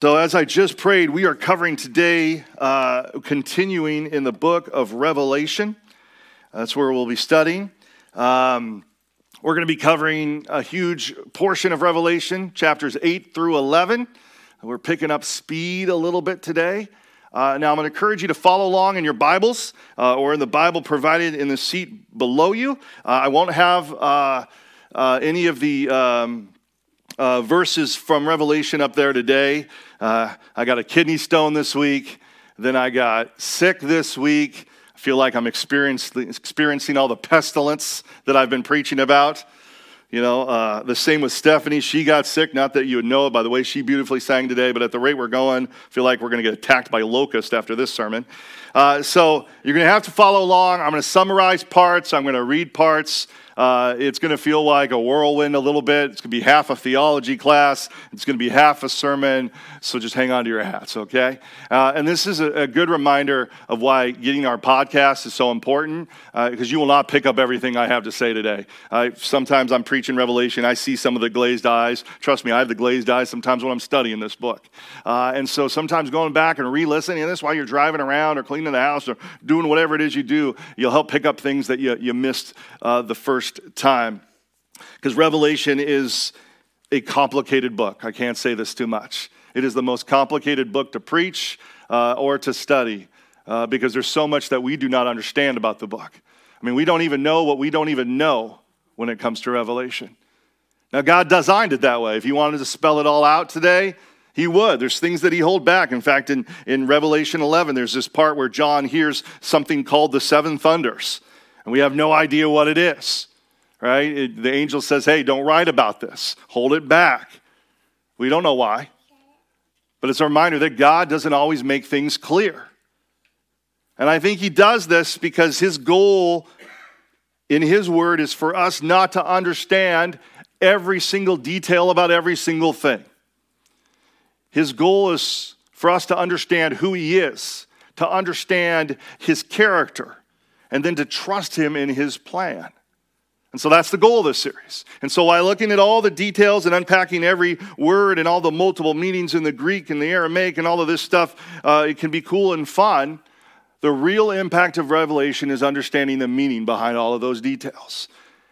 So, as I just prayed, we are covering today, uh, continuing in the book of Revelation. That's where we'll be studying. Um, we're going to be covering a huge portion of Revelation, chapters 8 through 11. We're picking up speed a little bit today. Uh, now, I'm going to encourage you to follow along in your Bibles uh, or in the Bible provided in the seat below you. Uh, I won't have uh, uh, any of the um, verses from Revelation up there today. Uh, I got a kidney stone this week. Then I got sick this week. I feel like I'm experiencing all the pestilence that I've been preaching about. You know, uh, the same with Stephanie. She got sick. Not that you would know it by the way she beautifully sang today, but at the rate we're going, I feel like we're going to get attacked by locusts after this sermon. Uh, so you're going to have to follow along. I'm going to summarize parts. I'm going to read parts. Uh, it's going to feel like a whirlwind a little bit. It's going to be half a theology class. It's going to be half a sermon. So just hang on to your hats, okay? Uh, and this is a, a, good reminder of why getting our podcast is so important because uh, you will not pick up everything I have to say today. sometimes I'm preaching Revelation. I see some of the glazed eyes. Trust me, I have the glazed eyes sometimes when I'm studying this book. Uh, and so sometimes going back and re listening, and this while you're driving around or cleaning the house or doing whatever it is you do, you'll help pick up things that you, you missed uh, the first time. Because Revelation is a complicated book. I can't say this too much. It is the most complicated book to preach uh, or to study uh, because there's so much that we do not understand about the book. I mean, we don't even know what we don't even know when it comes to Revelation. Now, God designed it that way. If He wanted to spell it all out today, He would. There's things that He hold back. In fact, in, in Revelation 11, there's this part where John hears something called the seven thunders, and we have no idea what it is right? It, the angel says, hey, don't write about this, hold it back. We don't know why. But it's a reminder that God doesn't always make things clear. And I think he does this because his goal in his word is for us not to understand every single detail about every single thing. His goal is for us to understand who he is, to understand his character, and then to trust him in his plan. And so that's the goal of this series. And so while looking at all the details and unpacking every word and all the multiple meanings in the Greek and the Aramaic and all of this stuff, uh, it can be cool and fun. The real impact of Revelation is understanding the meaning behind all of those details.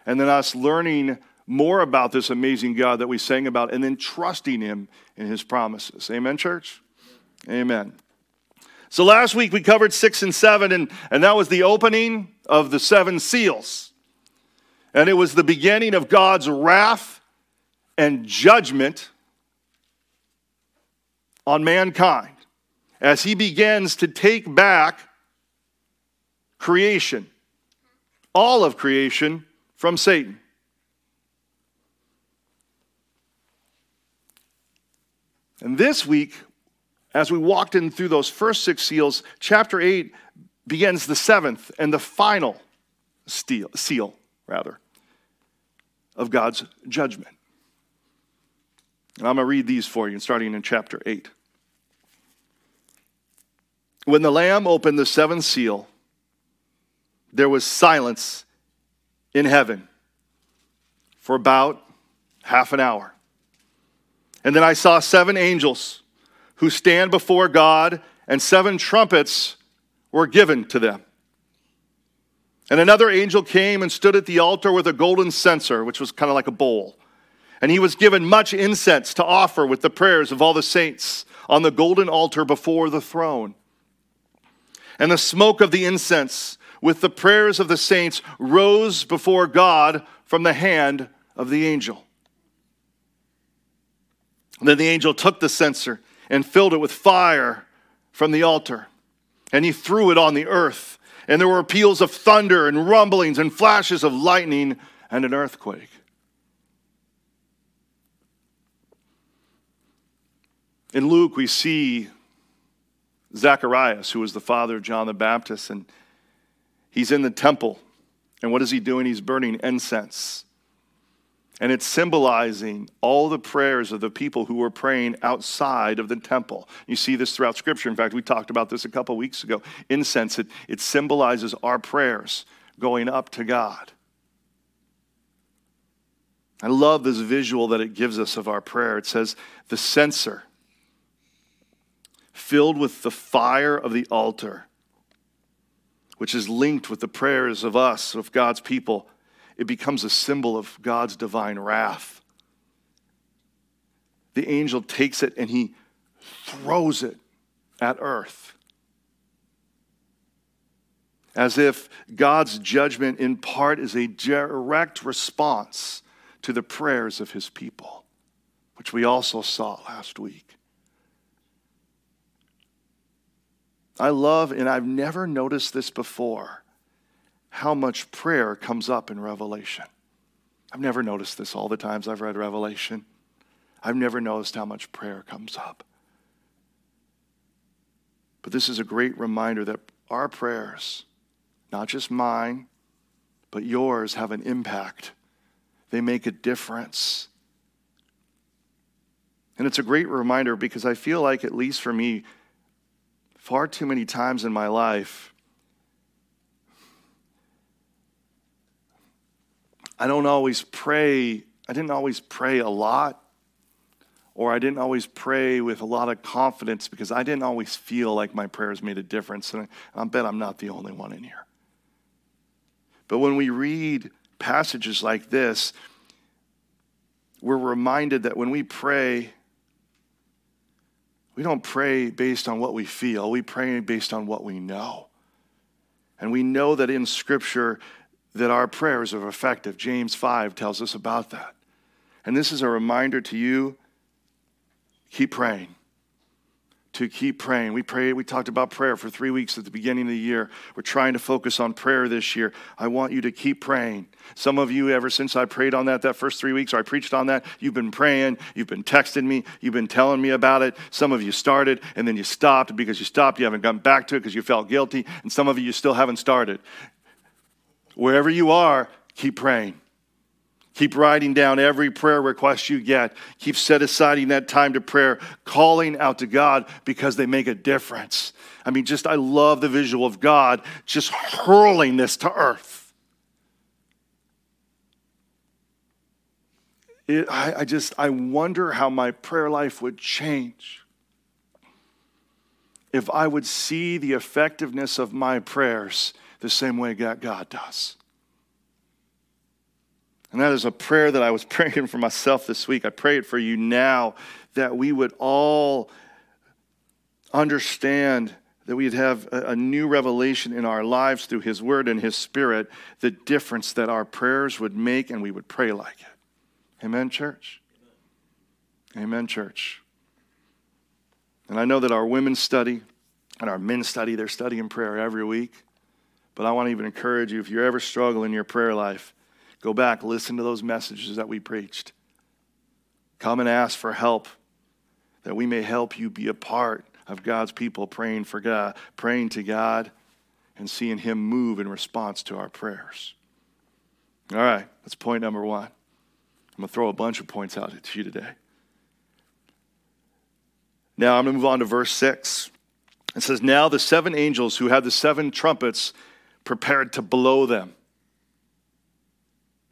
And then us learning more about this amazing God that we sang about and then trusting Him in His promises. Amen, church? Amen. So last week we covered six and seven, and, and that was the opening of the seven seals. And it was the beginning of God's wrath and judgment on mankind as he begins to take back creation, all of creation, from Satan. And this week, as we walked in through those first six seals, chapter 8 begins the seventh and the final seal, seal rather of God's judgment. And I'm going to read these for you, starting in chapter 8. When the Lamb opened the seventh seal, there was silence in heaven for about half an hour. And then I saw seven angels who stand before God, and seven trumpets were given to them. And another angel came and stood at the altar with a golden censer, which was kind of like a bowl. And he was given much incense to offer with the prayers of all the saints on the golden altar before the throne. And the smoke of the incense with the prayers of the saints rose before God from the hand of the angel. Then the angel took the censer and filled it with fire from the altar, and he threw it on the earth and there were peals of thunder and rumblings and flashes of lightning and an earthquake. In Luke, we see Zacharias, who was the father of John the Baptist, and he's in the temple. And what is he doing? He's burning incense. And it's symbolizing all the prayers of the people who were praying outside of the temple. You see this throughout Scripture. In fact, we talked about this a couple weeks ago. Incense, it, it symbolizes our prayers going up to God. I love this visual that it gives us of our prayer. It says, the censer filled with the fire of the altar, which is linked with the prayers of us, of God's people, it becomes a symbol of God's divine wrath. The angel takes it and he throws it at earth. As if God's judgment, in part, is a direct response to the prayers of his people, which we also saw last week. I love, and I've never noticed this before, how much prayer comes up in Revelation. I've never noticed this all the times I've read Revelation. I've never noticed how much prayer comes up. But this is a great reminder that our prayers, not just mine, but yours, have an impact. They make a difference. And it's a great reminder because I feel like, at least for me, far too many times in my life, I don't always pray. I didn't always pray a lot, or I didn't always pray with a lot of confidence because I didn't always feel like my prayers made a difference. And I bet I'm not the only one in here. But when we read passages like this, we're reminded that when we pray, we don't pray based on what we feel, we pray based on what we know. And we know that in Scripture that our prayers are effective. James 5 tells us about that. And this is a reminder to you keep praying to keep praying. We pray, we talked about prayer for three weeks at the beginning of the year. We're trying to focus on prayer this year. I want you to keep praying. Some of you, ever since I prayed on that that first three weeks, or I preached on that, you've been praying, you've been texting me, you've been telling me about it. Some of you started and then you stopped because you stopped, you haven't gone back to it because you felt guilty, and some of you, you still haven't started. Wherever you are, keep praying. Keep writing down every prayer request you get. Keep set aside that time to prayer, calling out to God because they make a difference. I mean, just I love the visual of God just hurling this to earth. It, I, I just I wonder how my prayer life would change if I would see the effectiveness of my prayers the same way God does. And that is a prayer that I was praying for myself this week. I pray it for you now that we would all understand that we'd have a, new revelation in our lives through His Word and His Spirit, the difference that our prayers would make, and we would pray like it. Amen, church? Amen, church. And I know that our women study and our men study, they're studying prayer every week. But I want to even encourage you if you're ever struggling in your prayer life, Go back, listen to those messages that we preached. Come and ask for help that we may help you be a part of God's people praying for God, praying to God and seeing him move in response to our prayers. All right, that's point number 1. I'm going to throw a bunch of points out to you today. Now I'm going to move on to verse 6. It says, Now the seven angels who had the seven trumpets prepared to blow them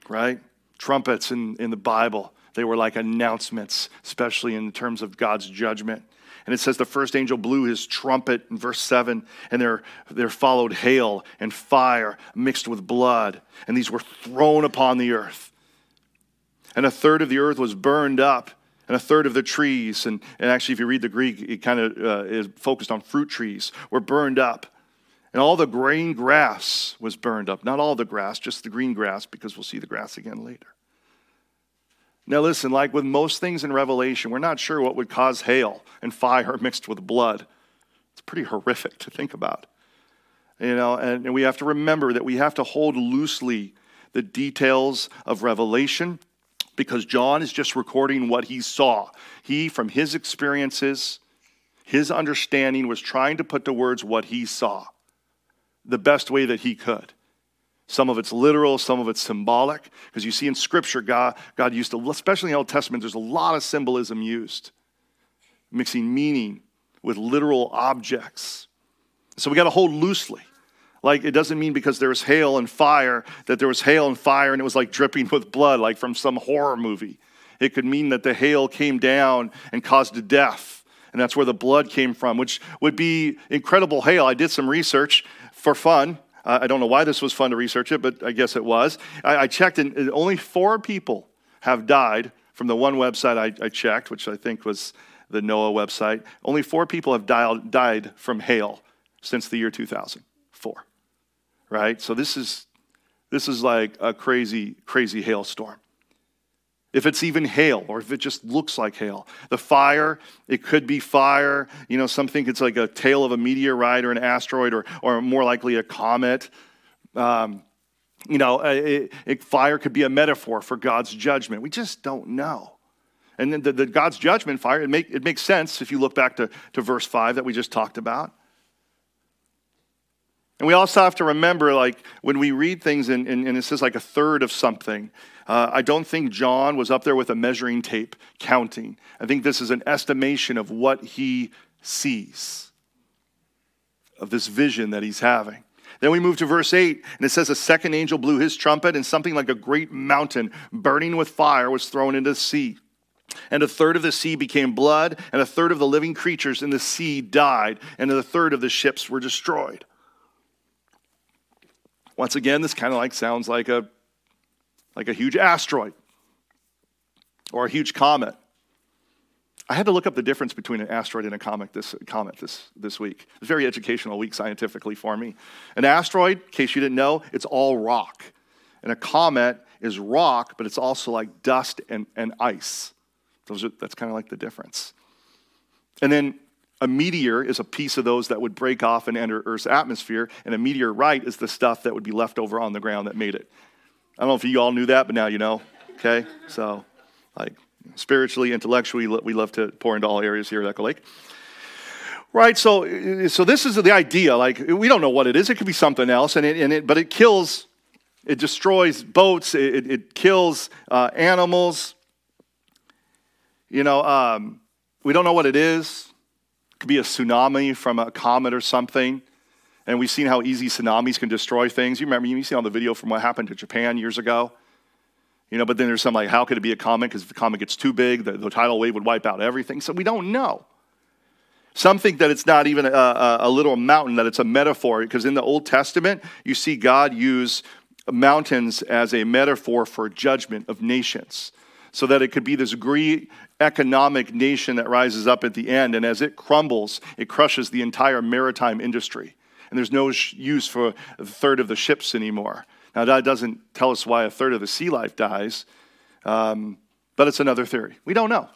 right? Trumpets in, in the Bible, they were like announcements, especially in terms of God's judgment. And it says the first angel blew his trumpet in verse 7, and there, there followed hail and fire mixed with blood, and these were thrown upon the earth. And a third of the earth was burned up, and a third of the trees, and, and actually, if you read the Greek, it kind of uh, is focused on fruit trees, were burned up. And all the green grass was burned up. Not all the grass, just the green grass, because we'll see the grass again later. Now, listen, like with most things in Revelation, we're not sure what would cause hail and fire mixed with blood. It's pretty horrific to think about. You know, and, and we have to remember that we have to hold loosely the details of Revelation because John is just recording what he saw. He, from his experiences, his understanding, was trying to put to words what he saw the best way that he could. Some of it's literal, some of it's symbolic, because you see in Scripture, God, God used to, especially in the Old Testament, there's a lot of symbolism used, mixing meaning with literal objects. So we got to hold loosely. Like, it doesn't mean because there was hail and fire that there was hail and fire and it was like dripping with blood, like from some horror movie. It could mean that the hail came down and caused death and that's where the blood came from, which would be incredible hail. I did some research for fun. Uh, I don't know why this was fun to research it, but I guess it was. I, I checked, and only four people have died from the one website I, I, checked, which I think was the NOAA website. Only four people have died, died from hail since the year 2004. Right? So this is this is like a crazy, crazy hailstorm if it's even hail or if it just looks like hail. The fire, it could be fire. You know, some think it's like a tail of a meteorite or an asteroid or, or more likely a comet. Um, you know, it, it, fire could be a metaphor for God's judgment. We just don't know. And then the, the God's judgment fire, it, make, it makes sense if you look back to, to verse 5 that we just talked about. And we also have to remember, like, when we read things and, and, and it says like a third of something, uh, I don't think John was up there with a measuring tape counting. I think this is an estimation of what he sees, of this vision that he's having. Then we move to verse 8, and it says, A second angel blew his trumpet, and something like a great mountain burning with fire was thrown into the sea. And a third of the sea became blood, and a third of the living creatures in the sea died, and a third of the ships were destroyed. Once again, this kind of like sounds like a like a huge asteroid or a huge comet. I had to look up the difference between an asteroid and a comet this, comet this, this week. It's very educational week scientifically for me. An asteroid, in case you didn't know, it's all rock. And a comet is rock, but it's also like dust and, and ice. Those are, that's kind of like the difference. And then a meteor is a piece of those that would break off and enter Earth's atmosphere, and a meteorite is the stuff that would be left over on the ground that made it. I don't know if you all knew that, but now you know. Okay? So, like, spiritually, intellectually, we love to pour into all areas here at Echo Lake. Right, so, so this is the idea. Like, we don't know what it is. It could be something else, and it, and it, but it kills, it destroys boats, it, it kills uh, animals. You know, um, we don't know what it is. It could be a tsunami from a comet or something. And we've seen how easy tsunamis can destroy things. You remember, you see on the video from what happened to Japan years ago. You know, but then there's some like, how could it be a comet? Because if the comet gets too big, the, the, tidal wave would wipe out everything. So we don't know. Some think that it's not even a, a, a little mountain, that it's a metaphor, because in the Old Testament, you see God use mountains as a metaphor for judgment of nations. So that it could be this great economic nation that rises up at the end, and as it crumbles, it crushes the entire maritime industry and there's no use for a third of the ships anymore. Now, that doesn't tell us why a third of the sea life dies, um, but it's another theory. We don't know.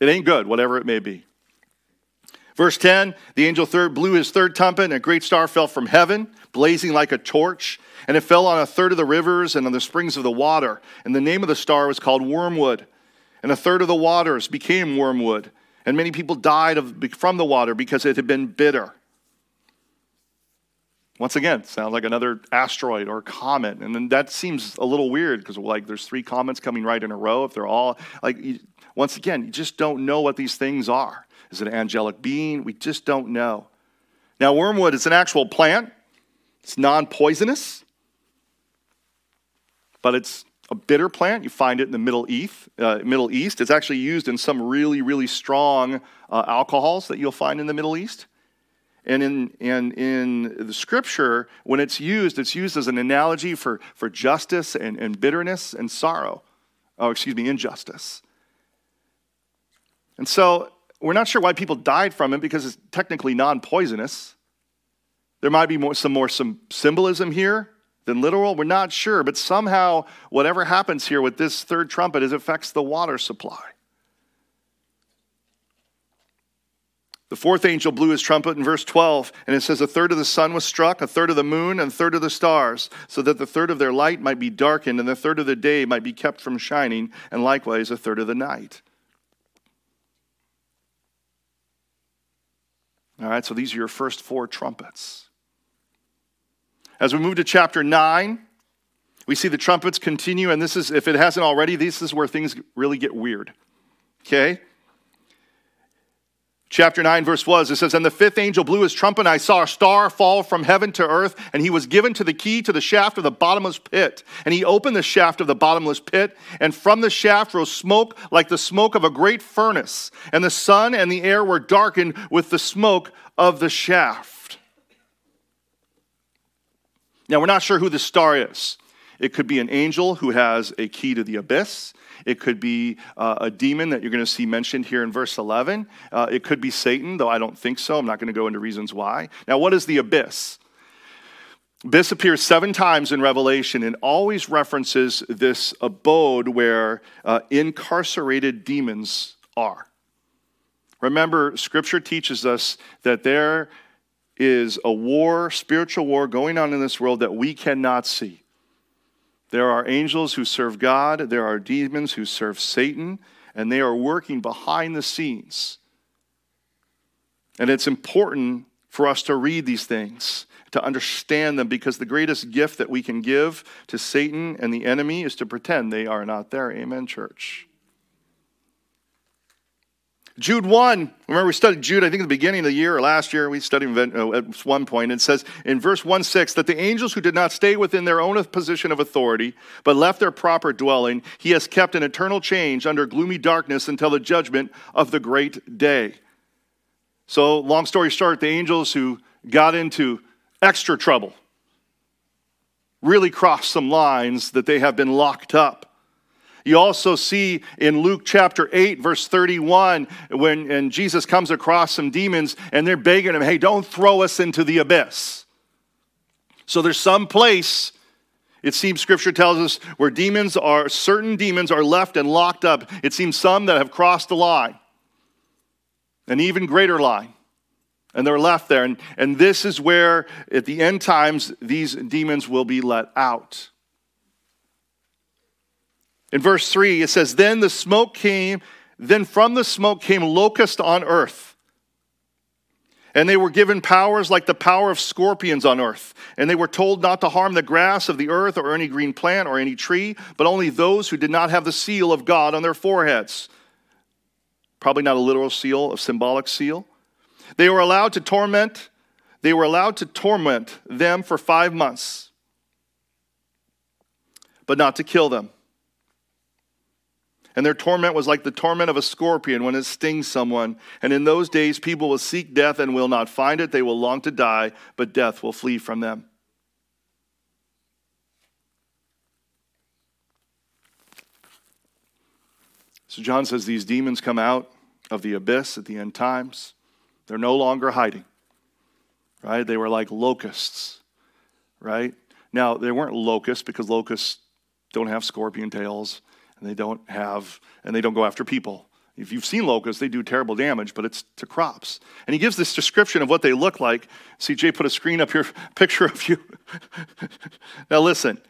It ain't good, whatever it may be. Verse 10 The angel third blew his third trumpet, and a great star fell from heaven, blazing like a torch, and it fell on a third of the rivers and on the springs of the water. And the name of the star was called Wormwood. And a third of the waters became wormwood, and many people died of, from the water because it had been bitter. Once again, sounds like another asteroid or comet. And then that seems a little weird because, like, there's three comets coming right in a row. If they're all, like, you, once again, you just don't know what these things are. Is it an angelic being? We just don't know. Now, wormwood is an actual plant, it's non poisonous, but it's a bitter plant. You find it in the Middle East. Uh, Middle East. It's actually used in some really, really strong uh, alcohols that you'll find in the Middle East. And in, and in the scripture, when it's used, it's used as an analogy for, for justice and, and bitterness and sorrow. Oh, excuse me, injustice. And so we're not sure why people died from it because it's technically non poisonous. There might be more, some more some symbolism here than literal. We're not sure, but somehow whatever happens here with this third trumpet is it affects the water supply. The fourth angel blew his trumpet in verse 12, and it says, A third of the sun was struck, a third of the moon, and a third of the stars, so that the third of their light might be darkened, and the third of the day might be kept from shining, and likewise a third of the night. All right, so these are your first four trumpets. As we move to chapter 9, we see the trumpets continue, and this is, if it hasn't already, this is where things really get weird. Okay? chapter 9, verse was, it says, And the fifth angel blew his trumpet, and I saw a star fall from heaven to earth, and he was given to the key to the shaft of the bottomless pit. And he opened the shaft of the bottomless pit, and from the shaft rose smoke like the smoke of a great furnace. And the sun and the air were darkened with the smoke of the shaft. Now, we're not sure who the star is. It could be an angel who has a key to the abyss. It could be uh, a demon that you're going to see mentioned here in verse 11. Uh, it could be Satan, though I don't think so. I'm not going to go into reasons why. Now, what is the abyss? Abyss appears seven times in Revelation and always references this abode where uh, incarcerated demons are. Remember, Scripture teaches us that there is a war, spiritual war going on in this world that we cannot see. There are angels who serve God, there are demons who serve Satan, and they are working behind the scenes. And it's important for us to read these things, to understand them, because the greatest gift that we can give to Satan and the enemy is to pretend they are not there. Amen, church. Jude 1, remember we studied Jude, I think at the beginning of the year or last year, we studied uh, at one point. It says in verse 1 6 that the angels who did not stay within their own position of authority, but left their proper dwelling, he has kept in eternal change under gloomy darkness until the judgment of the great day. So, long story short, the angels who got into extra trouble really crossed some lines that they have been locked up. You also see in Luke chapter 8, verse 31, when and Jesus comes across some demons and they're begging him, hey, don't throw us into the abyss. So there's some place, it seems scripture tells us, where demons are, certain demons are left and locked up. It seems some that have crossed the line, an even greater line. And they're left there. And, and this is where, at the end times, these demons will be let out. In verse 3, it says, Then the smoke came, then from the smoke came locusts on earth. And they were given powers like the power of scorpions on earth. And they were told not to harm the grass of the earth or any green plant or any tree, but only those who did not have the seal of God on their foreheads. Probably not a literal seal, a symbolic seal. They were allowed to torment, they were allowed to torment them for five months, but not to kill them. And their torment was like the torment of a scorpion when it stings someone. And in those days, people will seek death and will not find it. They will long to die, but death will flee from them. So John says these demons come out of the abyss at the end times. They're no longer hiding, right? They were like locusts, right? Now, they weren't locusts because locusts don't have scorpion tails and they don't have, and they don't go after people. If you've seen locusts, they do terrible damage, but it's to crops. And he gives this description of what they look like. CJ put a screen up here, picture of you. now listen,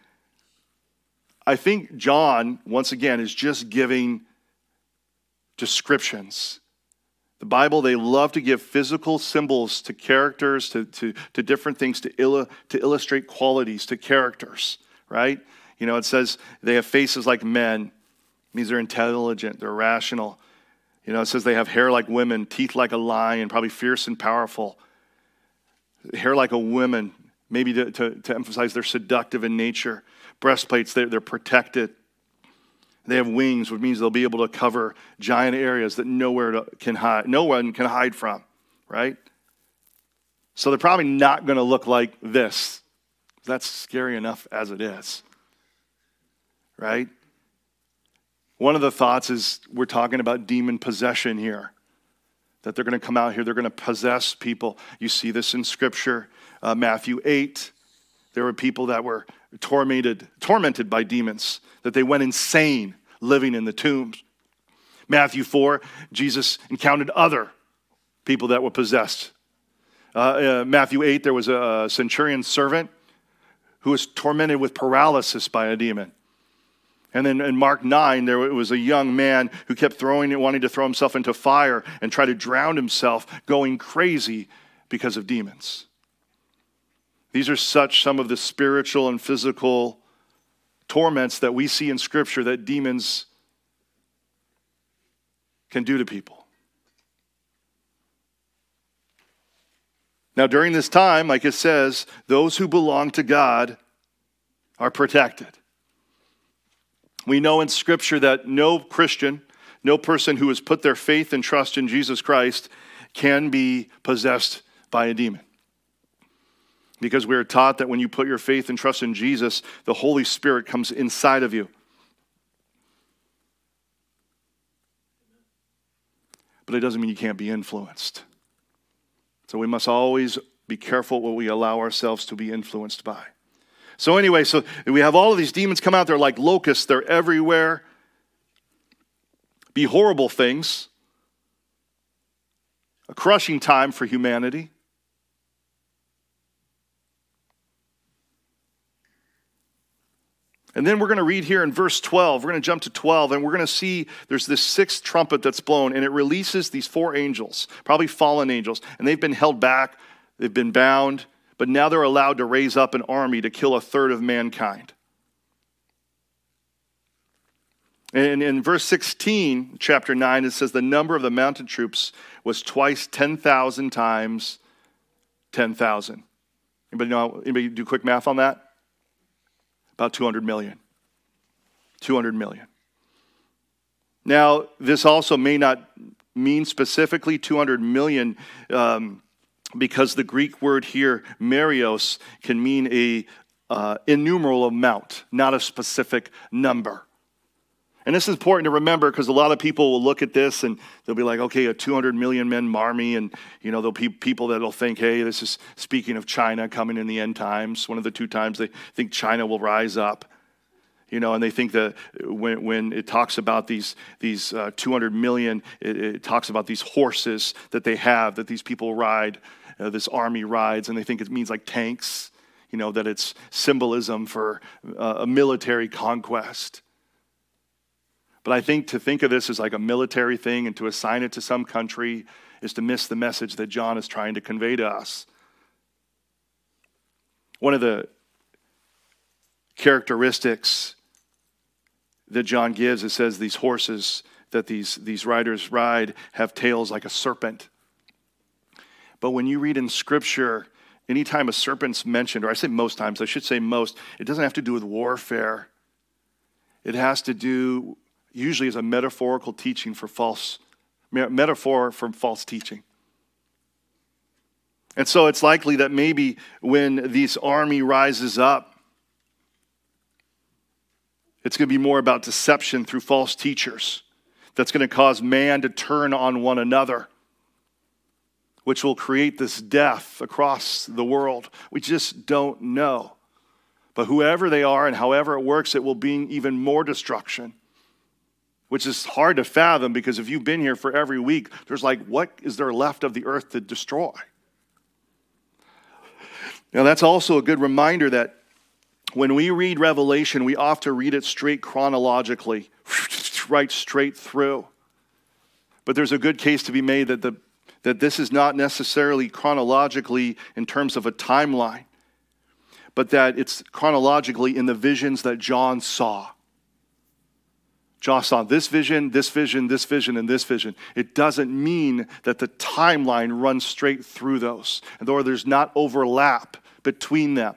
I think John, once again, is just giving descriptions. The Bible, they love to give physical symbols to characters, to, to, to different things, to, illu- to illustrate qualities, to characters, right? You know, it says they have faces like men. It means they're intelligent, they're rational. You know, it says they have hair like women, teeth like a lion, probably fierce and powerful. Hair like a woman, maybe to, to, to emphasize they're seductive in nature. Breastplates, they're, they're protected. They have wings, which means they'll be able to cover giant areas that nowhere can hide, no one can hide from, right? So they're probably not going to look like this. That's scary enough as it is right? One of the thoughts is we're talking about demon possession here. That they're going to come out here, they're going to possess people. You see this in Scripture. Uh, Matthew 8, there were people that were tormented, tormented by demons, that they went insane living in the tombs. Matthew 4, Jesus encountered other people that were possessed. Uh, uh, Matthew 8, there was a centurion servant who was tormented with paralysis by a demon. And then in Mark 9, there was a young man who kept throwing, wanting to throw himself into fire and try to drown himself, going crazy because of demons. These are such some of the spiritual and physical torments that we see in Scripture that demons can do to people. Now, during this time, like it says, those who belong to God are protected. We know in Scripture that no Christian, no person who has put their faith and trust in Jesus Christ can be possessed by a demon. Because we are taught that when you put your faith and trust in Jesus, the Holy Spirit comes inside of you. But it doesn't mean you can't be influenced. So we must always be careful what we allow ourselves to be influenced by. So, anyway, so we have all of these demons come out. They're like locusts, they're everywhere. Be horrible things. A crushing time for humanity. And then we're going to read here in verse 12. We're going to jump to 12, and we're going to see there's this sixth trumpet that's blown, and it releases these four angels, probably fallen angels, and they've been held back, they've been bound, but now they're allowed to raise up an army to kill a third of mankind. And in verse 16, chapter 9, it says the number of the mounted troops was twice 10,000 times 10,000. Anybody know, anybody do quick math on that? About 200 million. 200 million. Now, this also may not mean specifically 200 million um, because the Greek word here, marios, can mean a uh, innumerable amount, not a specific number. And this is important to remember because a lot of people will look at this and they'll be like, okay, a 200 million men army. And, you know, there'll be people that'll think, hey, this is speaking of China coming in the end times. One of the two times they think China will rise up. You know, and they think that when, when it talks about these, these uh, 200 million, it, it, talks about these horses that they have, that these people ride, uh, this army rides, and they think it means like tanks, you know, that it's symbolism for uh, a military conquest. But I think to think of this as like a military thing and to assign it to some country is to miss the message that John is trying to convey to us. One of the characteristics that John gives, it says these horses that these, these riders ride have tails like a serpent. But when you read in Scripture, anytime a serpent's mentioned, or I say most times, I should say most, it doesn't have to do with warfare. It has to do usually as a metaphorical teaching for false, metaphor from false teaching. And so it's likely that maybe when this army rises up, it's going to be more about deception through false teachers that's going to cause man to turn on one another, which will create this death across the world. We just don't know. But whoever they are and however it works, it will bring even more destruction which is hard to fathom because if you've been here for every week, there's like, what is there left of the earth to destroy? Now, that's also a good reminder that when we read Revelation, we often read it straight chronologically, right straight through. But there's a good case to be made that, the, that this is not necessarily chronologically in terms of a timeline, but that it's chronologically in the visions that John saw. John saw this vision, this vision, this vision, and this vision. It doesn't mean that the timeline runs straight through those, or there's not overlap between them.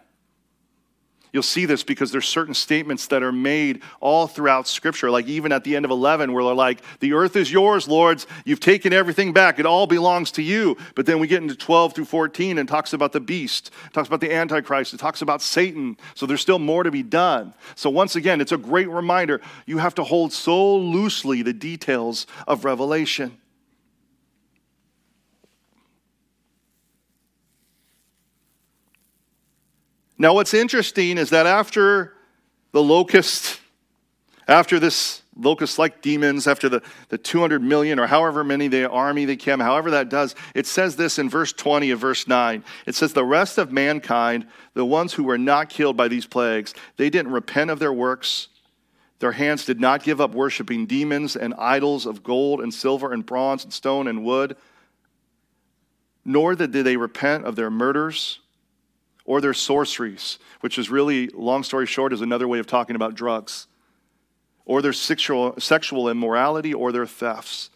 You'll see this because there's certain statements that are made all throughout Scripture, like even at the end of 11, where they're like, The earth is yours, Lords. You've taken everything back. It all belongs to you. But then we get into 12 through 14 and talks about the beast, talks about the Antichrist, it talks about Satan. So there's still more to be done. So once again, it's a great reminder you have to hold so loosely the details of Revelation. Now, what's interesting is that after the locust, after this locust like demons, after the, the 200 million or however many the army they came, however that does, it says this in verse 20 of verse 9. It says, The rest of mankind, the ones who were not killed by these plagues, they didn't repent of their works. Their hands did not give up worshiping demons and idols of gold and silver and bronze and stone and wood, nor did they repent of their murders or their sorceries, which is really, long story short, is another way of talking about drugs, or their sexual, sexual immorality, or their thefts.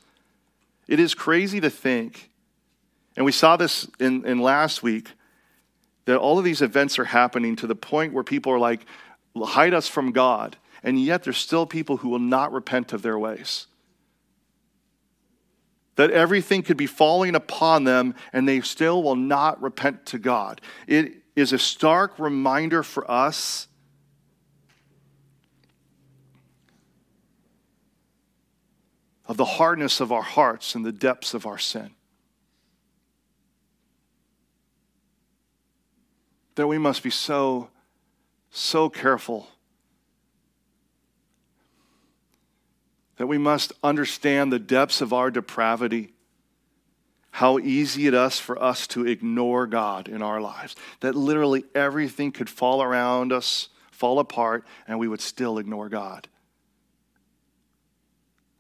It is crazy to think And we saw this in, in last week that all of these events are happening to the point where people are like, hide us from God. And yet there's still people who will not repent of their ways. That everything could be falling upon them and they still will not repent to God. It is a stark reminder for us of the hardness of our hearts and the depths of our sin. That we must be so, so careful. That we must understand the depths of our depravity how easy it is for us to ignore God in our lives. That literally everything could fall around us, fall apart, and we would still ignore God.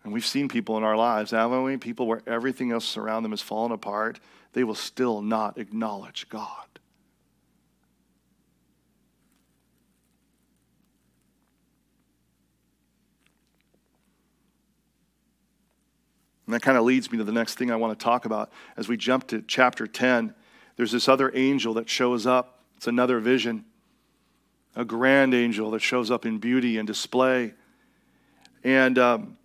And we've seen people in our lives, haven't we? People where everything else around them has fallen apart, they will still not acknowledge God. And that kind of leads me to the next thing I want to talk about. As we jump to chapter 10, there's this other angel that shows up. It's another vision, a grand angel that shows up in beauty and display. And, um,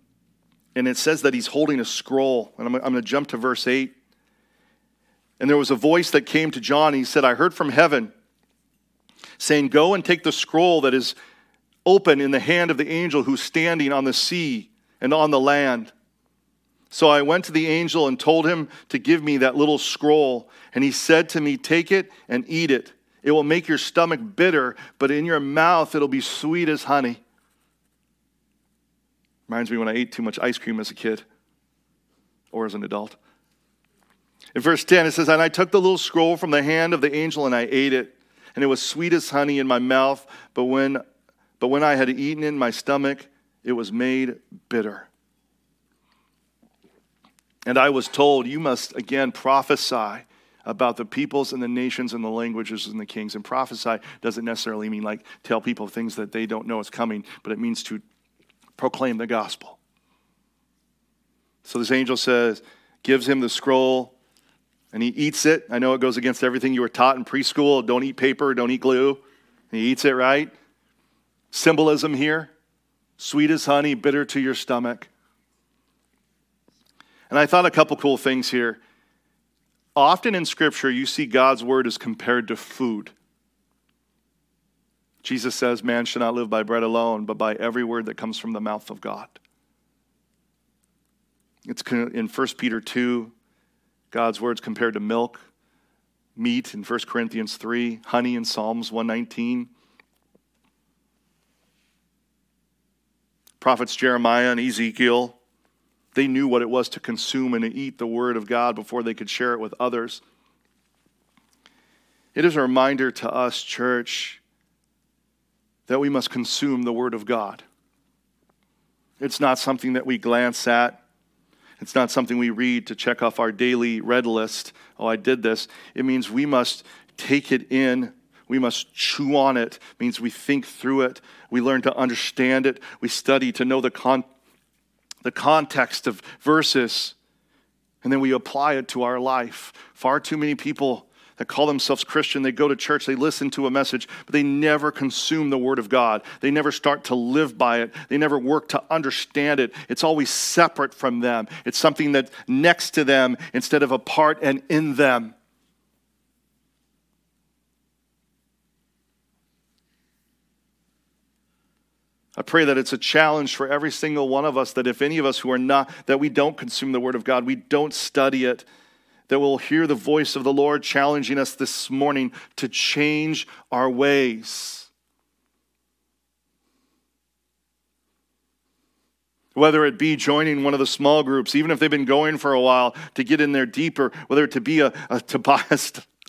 and it says that he's holding a scroll. And I'm, I'm going to jump to verse 8. And there was a voice that came to John. he said, I heard from heaven saying, Go and take the scroll that is open in the hand of the angel who's standing on the sea and on the land. So I went to the angel and told him to give me that little scroll. And he said to me, Take it and eat it. It will make your stomach bitter, but in your mouth it'll be sweet as honey. Reminds me when I ate too much ice cream as a kid or as an adult. In verse 10, it says, And I took the little scroll from the hand of the angel and I ate it. And it was sweet as honey in my mouth, but when, but when I had eaten it in my stomach, it was made bitter. And I was told, You must again prophesy about the peoples and the nations and the languages and the kings. And prophesy doesn't necessarily mean like tell people things that they don't know is coming, but it means to proclaim the gospel. So this angel says, gives him the scroll, and he eats it. I know it goes against everything you were taught in preschool don't eat paper, don't eat glue. He eats it, right? Symbolism here sweet as honey, bitter to your stomach. And I thought a couple cool things here. Often in Scripture, you see God's word is compared to food. Jesus says, Man should not live by bread alone, but by every word that comes from the mouth of God. It's in 1 Peter 2, God's words compared to milk, meat in 1 Corinthians 3, honey in Psalms 119. Prophets Jeremiah and Ezekiel they knew what it was to consume and to eat the Word of God before they could share it with others. It is a reminder to us, church, that we must consume the Word of God. It's not something that we glance at. It's not something we read to check off our daily read list. Oh, I did this. It means we must take it in. We must chew on it. it means we think through it. We learn to understand it. We study to know the context the context of verses, and then we apply it to our life. Far too many people that call themselves Christian, they go to church, they listen to a message, but they never consume the Word of God. They never start to live by it. They never work to understand it. It's always separate from them, it's something that's next to them instead of apart and in them. I pray that it's a challenge for every single one of us that if any of us who are not, that we don't consume the Word of God, we don't study it, that we'll hear the voice of the Lord challenging us this morning to change our ways. Whether it be joining one of the small groups, even if they've been going for a while, to get in there deeper, whether it to be a, a to buy a,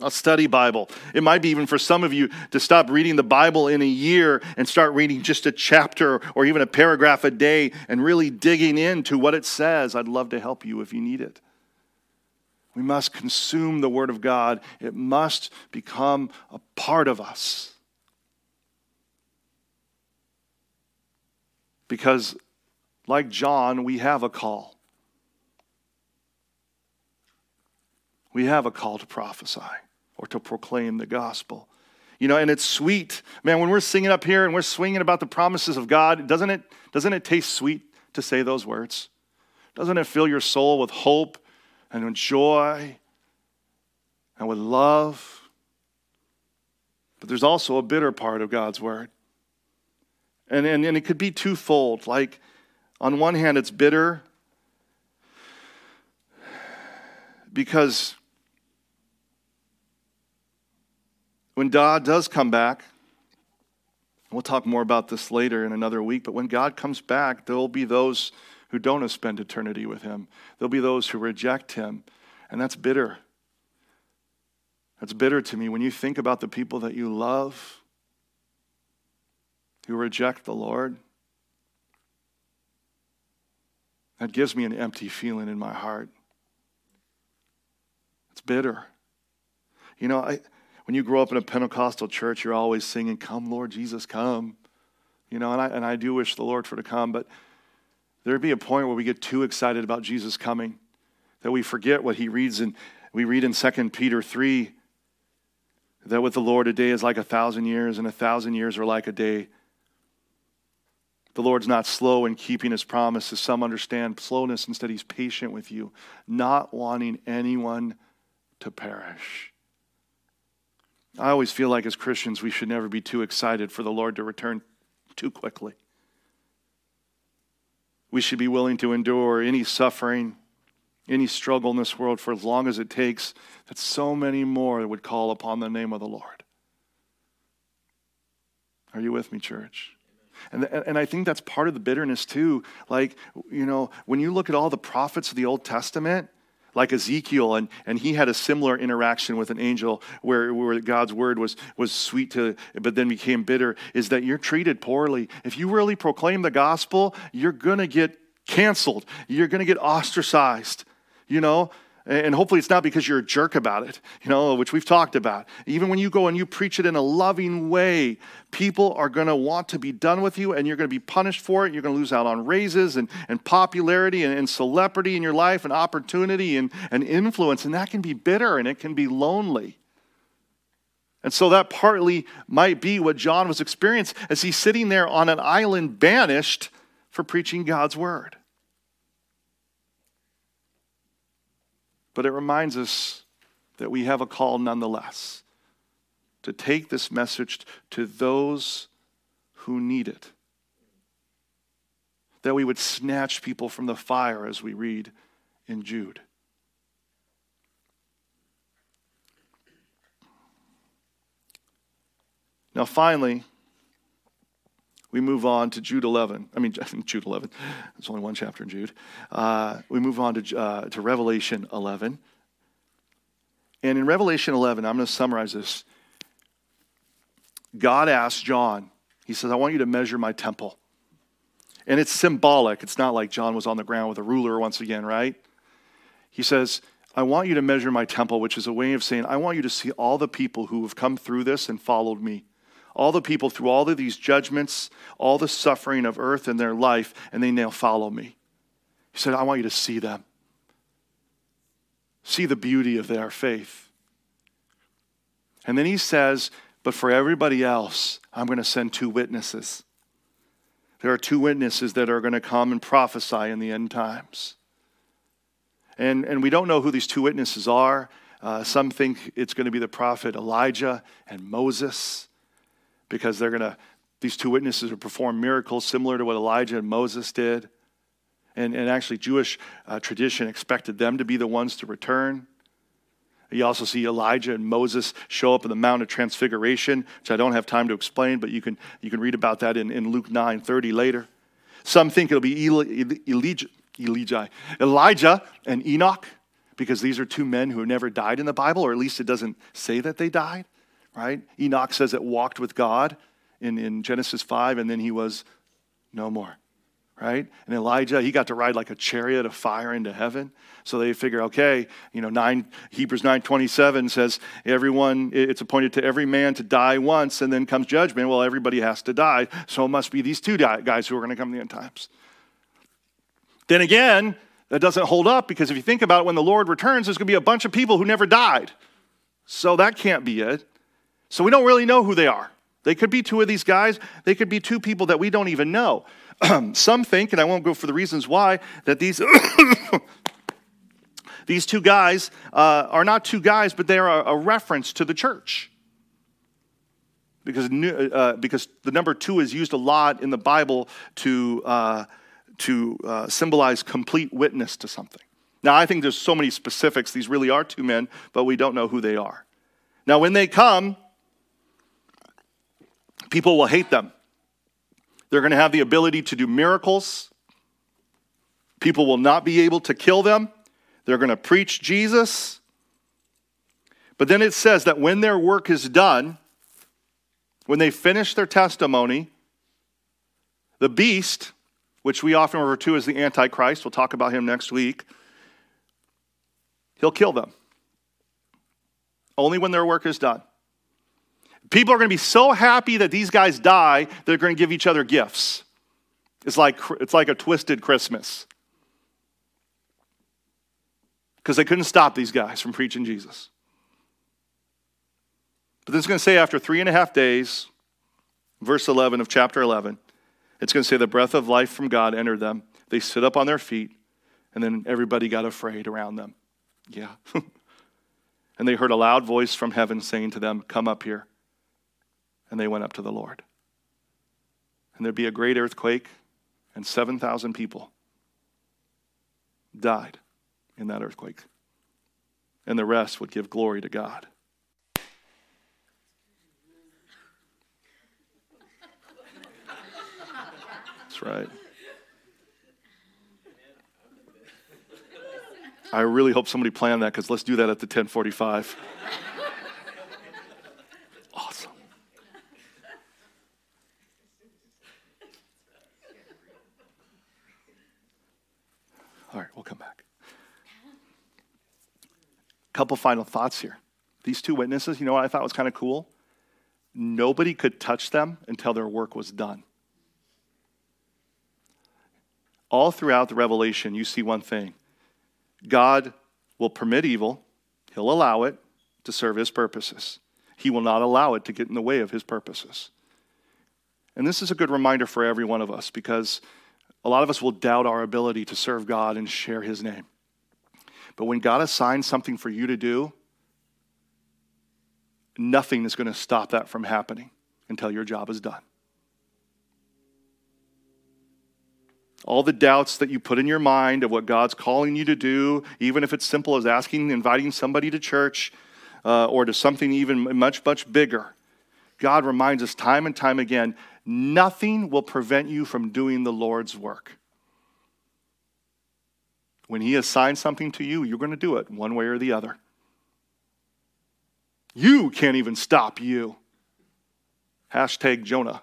a study Bible. It might be even for some of you to stop reading the Bible in a year and start reading just a chapter or even a paragraph a day and really digging into what it says. I'd love to help you if you need it. We must consume the Word of God, it must become a part of us. Because, like John, we have a call. we have a call to prophesy or to proclaim the gospel. You know, and it's sweet. Man, when we're singing up here and we're swinging about the promises of God, doesn't it, doesn't it taste sweet to say those words? Doesn't it fill your soul with hope and with joy and with love? But there's also a bitter part of God's word. And, and, and it could be twofold. Like, on one hand, it's bitter because when God does come back, we'll talk more about this later in another week, but when God comes back, there will be those who don't spend eternity with Him. There'll be those who reject Him, and that's bitter. That's bitter to me when you think about the people that you love who reject the Lord. That gives me an empty feeling in my heart. It's bitter. You know, I, when you grow up in a Pentecostal church, you're always singing, Come, Lord Jesus, come. You know, and I, and I do wish the Lord for to come, but there'd be a point where we get too excited about Jesus coming that we forget what he reads in we read in 2 Peter 3 that with the Lord a day is like a thousand years, and a thousand years are like a day. The Lord's not slow in keeping his promises. Some understand slowness. Instead, he's patient with you, not wanting anyone to perish. I always feel like as Christians, we should never be too excited for the Lord to return too quickly. We should be willing to endure any suffering, any struggle in this world for as long as it takes, that so many more would call upon the name of the Lord. Are you with me, church? And, and I think that's part of the bitterness too. Like, you know, when you look at all the prophets of the Old Testament, like Ezekiel, and, and he had a similar interaction with an angel where, where God's word was, was sweet to, but then became bitter, is that you're treated poorly. If you really proclaim the gospel, you're going to get canceled. You're going to get ostracized. You know, and hopefully it's not because you're a jerk about it, you know, which we've talked about. Even when you go and you preach it in a loving way, people are going to want to be done with you and you're going to be punished for it. You're going to lose out on raises and, and popularity and, and celebrity in your life and opportunity and, and influence. And that can be bitter and it can be lonely. And so that partly might be what John was experiencing as he's sitting there on an island banished for preaching God's word. But it reminds us that we have a call nonetheless to take this message to those who need it. That we would snatch people from the fire as we read in Jude. Now, finally, we move on to Jude 11. I mean, Jude 11. There's only one chapter in Jude. Uh, we move on to, uh, to Revelation 11. And in Revelation 11, I'm going to summarize this. God asked John, He says, I want you to measure my temple. And it's symbolic. It's not like John was on the ground with a ruler once again, right? He says, I want you to measure my temple, which is a way of saying, I want you to see all the people who have come through this and followed me all the people through all of these judgments, all the suffering of earth in their life, and they now follow me. He said, I want you to see them. See the beauty of their faith. And then he says, But for everybody else, I'm going to send two witnesses. There are two witnesses that are going to come and prophesy in the end times. And, and we don't know who these two witnesses are. Uh, some think it's going to be the prophet Elijah and Moses because they're going to, these two witnesses will perform miracles similar to what Elijah and Moses did. And, and actually, Jewish uh, tradition expected them to be the ones to return. You also see Elijah and Moses show up in the Mount of Transfiguration, which I don't have time to explain, but you can, you can read about that in, in Luke 9 30 later. Some think it'll be Elijah, Elijah, Elijah and Enoch, because these are two men who have never died in the Bible, or at least it doesn't say that they died right? Enoch says it walked with God in, in Genesis 5, and then he was no more, right? And Elijah, he got to ride like a chariot of fire into heaven. So they figure, okay, you know, nine, Hebrews 9.27 says, everyone, it's appointed to every man to die once, and then comes judgment. Well, everybody has to die, so it must be these two guys who are going to come in the end times. Then again, That doesn't hold up because if you think about it, when the Lord returns, there's going to be a bunch of people who never died. So that can't be it. So we don't really know who they are. They could be two of these guys, they could be two people that we don't even know. Some think, and I won't go for the reasons why, that these. these two guys uh, are not two guys, but they are a, reference to the church because, uh, because the number two is used a lot in the Bible to, uh, to uh, symbolize complete witness to something. Now, I think there's so many specifics. These really are two men, but we don't know who they are. Now, when they come, people will hate them. They're going to have the ability to do miracles. People will not be able to kill them. They're going to preach Jesus. But then it says that when their work is done, when they finish their testimony, the beast, which we often refer to as the Antichrist, we'll talk about him next week, he'll kill them. Only when their work is done. People are going to be so happy that these guys die, they're going to give each other gifts. It's like, it's like a twisted Christmas. Because they couldn't stop these guys from preaching Jesus. But this is going to say after three and a half days, verse 11 of chapter 11, it's going to say the breath of life from God entered them. They stood up on their feet, and then everybody got afraid around them. Yeah. and they heard a loud voice from heaven saying to them, Come up here. And they went up to the Lord. And there'd be a great earthquake, and 7,000 people died in that earthquake. And the rest would give glory to God. That's right. I really hope somebody planned that because let's do that at the 1045. awesome. All right, we'll come back. Couple final thoughts here. These two witnesses, you know what I thought was kind of cool? Nobody could touch them until their work was done. All throughout the Revelation, you see one thing God will permit evil, He'll allow it to serve His purposes. He will not allow it to get in the way of His purposes. And this is a good reminder for every one of us because a lot of us will doubt our ability to serve God and share His name. But when God assigns something for you to do, nothing is going to stop that from happening until your job is done. all the doubts that you put in your mind of what God's calling you to do, even if it's simple as asking, inviting somebody to church uh, or to something even much, much bigger. God reminds us time and time again nothing will prevent you from doing the Lord's work. When He assigns something to you, you're going to do it one way or the other. You can't even stop you. Hashtag Jonah.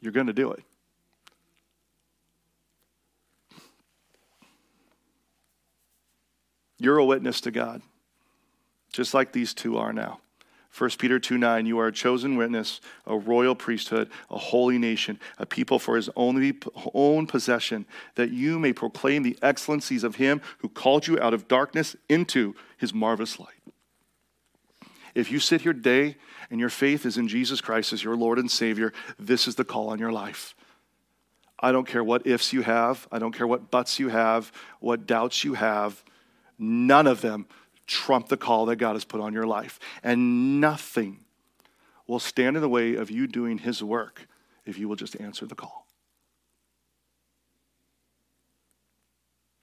You're going to do it. You're a witness to God, just like these two are now. 1 Peter 2 9, you are a chosen witness, a royal priesthood, a holy nation, a people for his own, own possession, that you may proclaim the excellencies of him who called you out of darkness into his marvelous light. If you sit here today and your faith is in Jesus Christ as your Lord and Savior, this is the call on your life. I don't care what ifs you have, I don't care what buts you have, what doubts you have. None of them trump the call that God has put on your life. And nothing will stand in the way of you doing His work if you will just answer the call.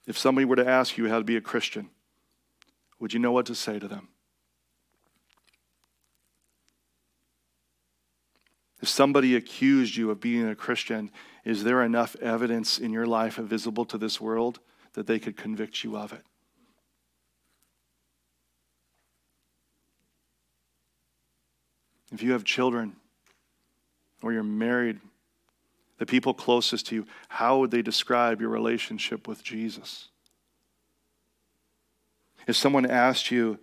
If somebody were to ask you how to be a Christian, would you know what to say to them? If somebody accused you of being a Christian, is there enough evidence in your life visible to this world that they could convict you of it? If you have children or you're married, the people closest to you, how would they describe your relationship with Jesus? If someone asked you,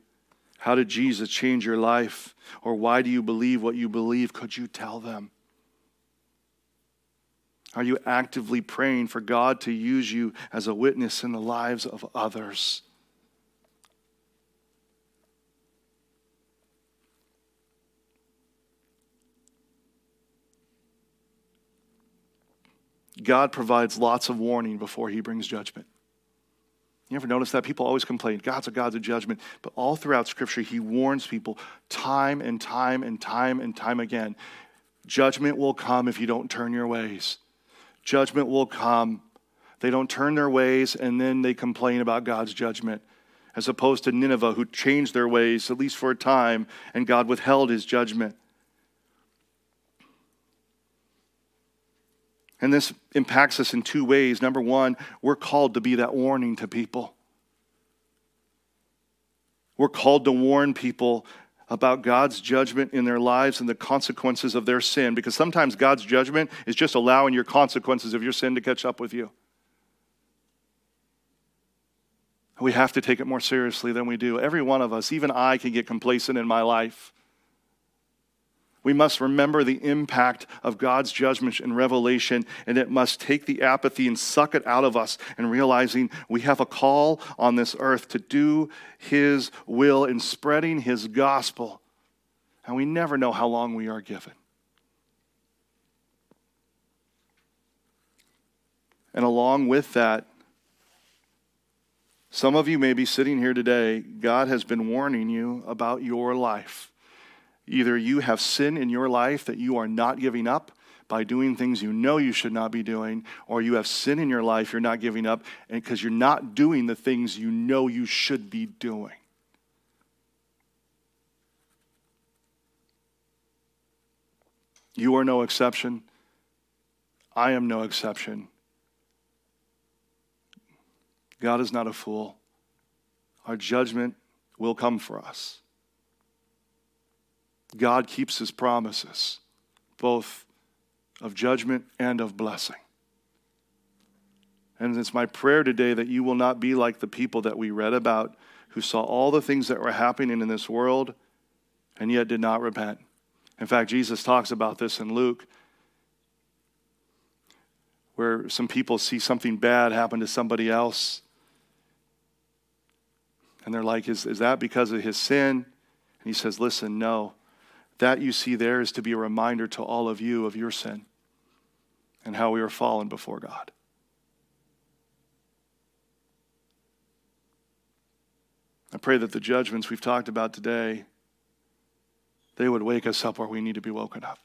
How did Jesus change your life? or Why do you believe what you believe? could you tell them? Are you actively praying for God to use you as a witness in the lives of others? God provides lots of warning before he brings judgment. You ever notice that? People always complain, God's a God of judgment. But all throughout Scripture, he warns people time and time and time and time again judgment will come if you don't turn your ways. Judgment will come. They don't turn their ways and then they complain about God's judgment, as opposed to Nineveh, who changed their ways, at least for a time, and God withheld his judgment. And this impacts us in two ways. Number one, we're called to be that warning to people. We're called to warn people about God's judgment in their lives and the consequences of their sin because sometimes God's judgment is just allowing your consequences of your sin to catch up with you. We have to take it more seriously than we do. Every one of us, even I, can get complacent in my life. We must remember the impact of God's judgment and revelation, and it must take the apathy and suck it out of us and realizing we have a call on this earth to do His will in spreading His gospel. And we never know how long we are given. And along with that, some of you may be sitting here today. God has been warning you about your life. Either you have sin in your life that you are not giving up by doing things you know you should not be doing, or you have sin in your life you're not giving up because you're not doing the things you know you should be doing. You are no exception. I am no exception. God is not a fool. Our judgment will come for us. God keeps his promises, both of judgment and of blessing. And it's my prayer today that you will not be like the people that we read about who saw all the things that were happening in this world and yet did not repent. In fact, Jesus talks about this in Luke, where some people see something bad happen to somebody else. And they're like, is, is that because of his sin? And he says, Listen, no. That you see there is to be a reminder to all of you of your sin and how we are fallen before God. I pray that the judgments we've talked about today they would wake us up where we need to be woken up.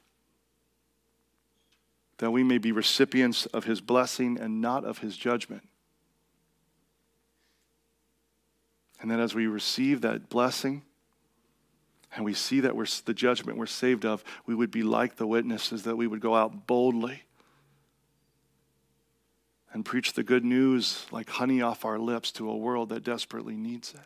That we may be recipients of his blessing and not of his judgment. And that as we receive that blessing, and we see that we're the judgment we're saved of, we would be like the witnesses, that we would go out boldly and preach the good news like honey off our lips to a world that desperately needs it.